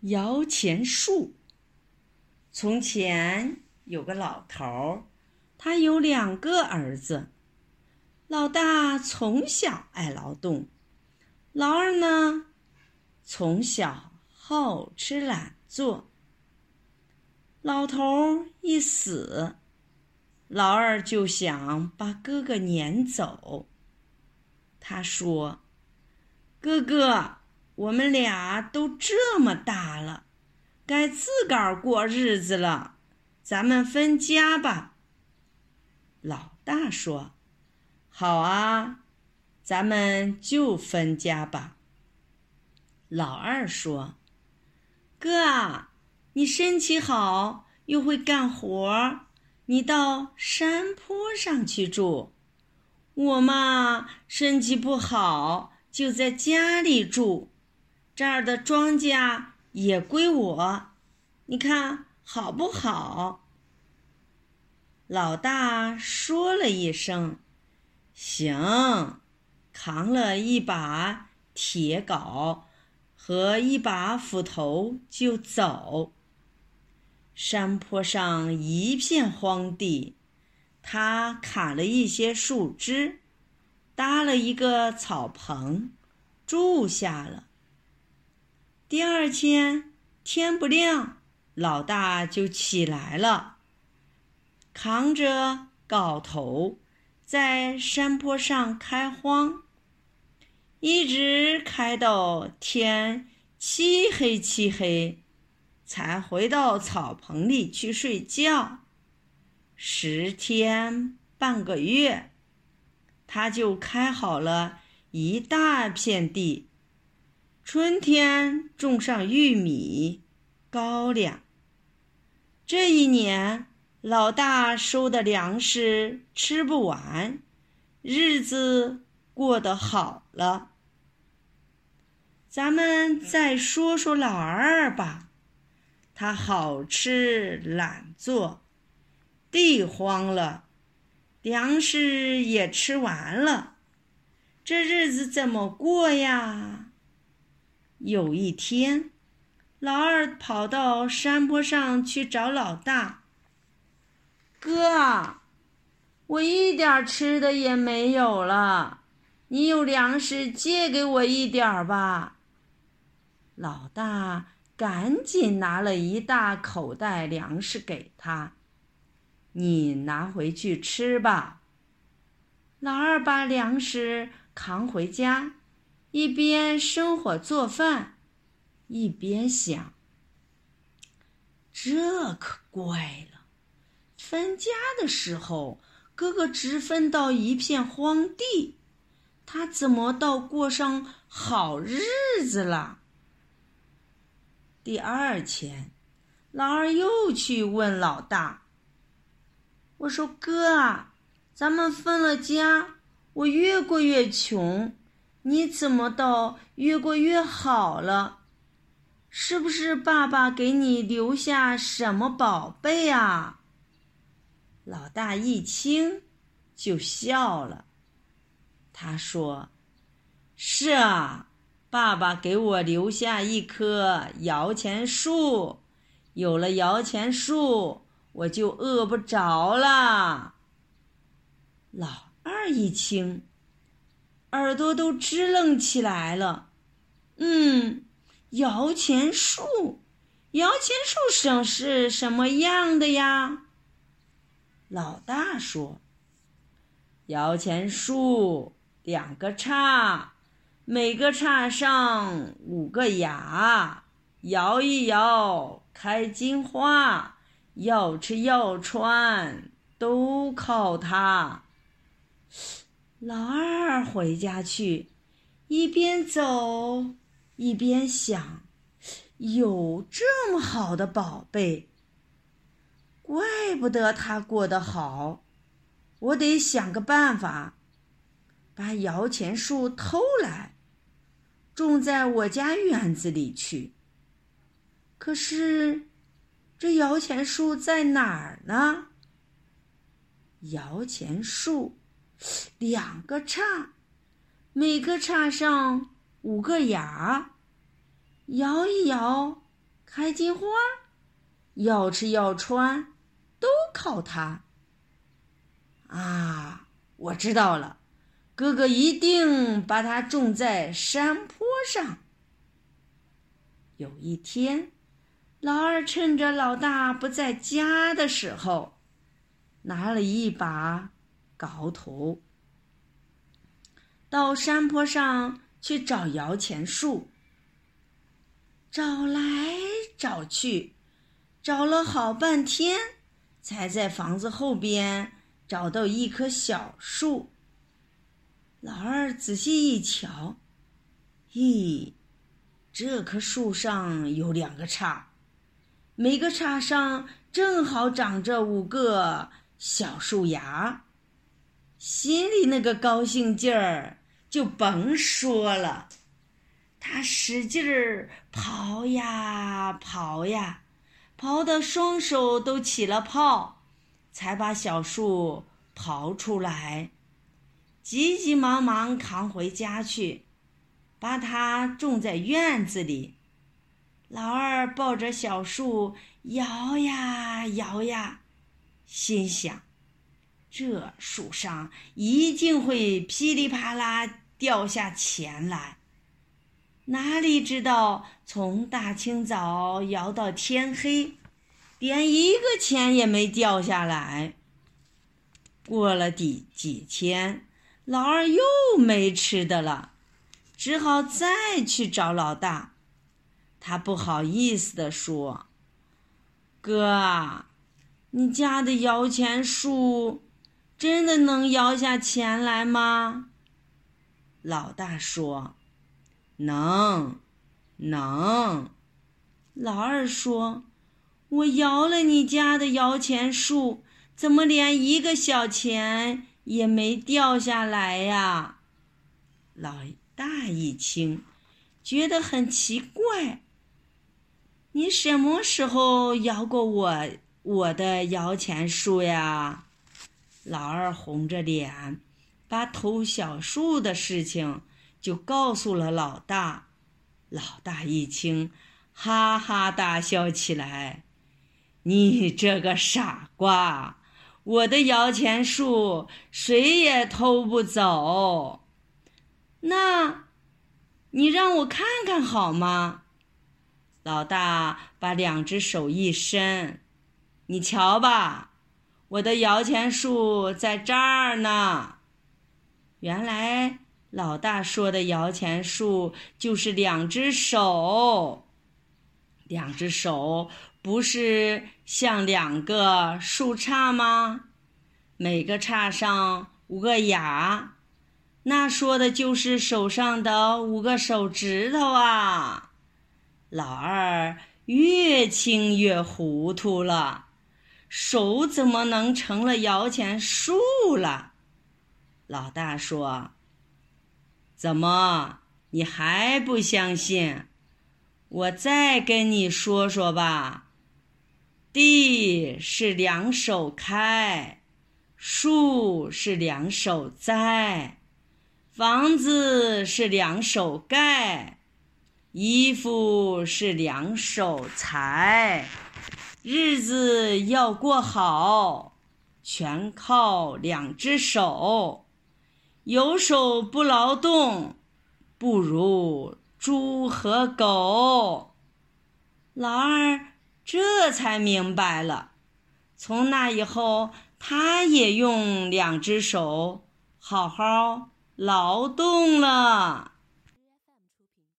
摇钱树。从前有个老头儿，他有两个儿子。老大从小爱劳动，老二呢，从小好吃懒做。老头儿一死，老二就想把哥哥撵走。他说：“哥哥。”我们俩都这么大了，该自个儿过日子了，咱们分家吧。老大说：“好啊，咱们就分家吧。”老二说：“哥，你身体好，又会干活，你到山坡上去住。我嘛，身体不好，就在家里住。”这儿的庄稼也归我，你看好不好？老大说了一声“行”，扛了一把铁镐和一把斧头就走。山坡上一片荒地，他砍了一些树枝，搭了一个草棚，住下了。第二天天不亮，老大就起来了，扛着镐头，在山坡上开荒，一直开到天漆黑漆黑，才回到草棚里去睡觉。十天半个月，他就开好了一大片地。春天种上玉米、高粱。这一年，老大收的粮食吃不完，日子过得好了。咱们再说说老二吧，他好吃懒做，地荒了，粮食也吃完了，这日子怎么过呀？有一天，老二跑到山坡上去找老大。哥，我一点吃的也没有了，你有粮食借给我一点吧。老大赶紧拿了一大口袋粮食给他，你拿回去吃吧。老二把粮食扛回家。一边生火做饭，一边想：这可怪了。分家的时候，哥哥只分到一片荒地，他怎么倒过上好日子了？第二天，老二又去问老大：“我说哥啊，咱们分了家，我越过越穷。”你怎么倒越过越好了？是不是爸爸给你留下什么宝贝啊？老大一听就笑了，他说：“是啊，爸爸给我留下一棵摇钱树，有了摇钱树，我就饿不着了。”老二一听。耳朵都支棱起来了，嗯，摇钱树，摇钱树上是什么样的呀？老大说：“摇钱树两个叉，每个叉上五个牙，摇一摇开金花，要吃要穿都靠它。”老二回家去，一边走一边想：有这么好的宝贝，怪不得他过得好。我得想个办法，把摇钱树偷来，种在我家院子里去。可是，这摇钱树在哪儿呢？摇钱树。两个叉，每个叉上五个牙，摇一摇开金花，要吃要穿，都靠它。啊，我知道了，哥哥一定把它种在山坡上。有一天，老二趁着老大不在家的时候，拿了一把镐头，到山坡上去找摇钱树。找来找去，找了好半天，才在房子后边找到一棵小树。老二仔细一瞧，咦！这棵树上有两个叉，每个叉上正好长着五个小树芽。心里那个高兴劲儿就甭说了，他使劲儿刨呀刨呀，刨得双手都起了泡，才把小树刨出来，急急忙忙扛回家去。把它种在院子里，老二抱着小树摇呀摇呀，心想：这树上一定会噼里啪啦掉下钱来。哪里知道，从大清早摇到天黑，连一个钱也没掉下来。过了几几天，老二又没吃的了。只好再去找老大，他不好意思地说：“哥，你家的摇钱树真的能摇下钱来吗？”老大说：“能，能。”老二说：“我摇了你家的摇钱树，怎么连一个小钱也没掉下来呀？”老。大一听，觉得很奇怪。你什么时候摇过我我的摇钱树呀？老二红着脸，把偷小树的事情就告诉了老大。老大一听，哈哈大笑起来：“你这个傻瓜，我的摇钱树谁也偷不走。”那，你让我看看好吗？老大把两只手一伸，你瞧吧，我的摇钱树在这儿呢。原来老大说的摇钱树就是两只手，两只手不是像两个树杈吗？每个杈上五个芽。那说的就是手上的五个手指头啊！老二越听越糊涂了，手怎么能成了摇钱树了？老大说：“怎么你还不相信？我再跟你说说吧。地是两手开，树是两手栽。”房子是两手盖，衣服是两手裁，日子要过好，全靠两只手。有手不劳动，不如猪和狗。老二这才明白了，从那以后，他也用两只手好好。劳动了。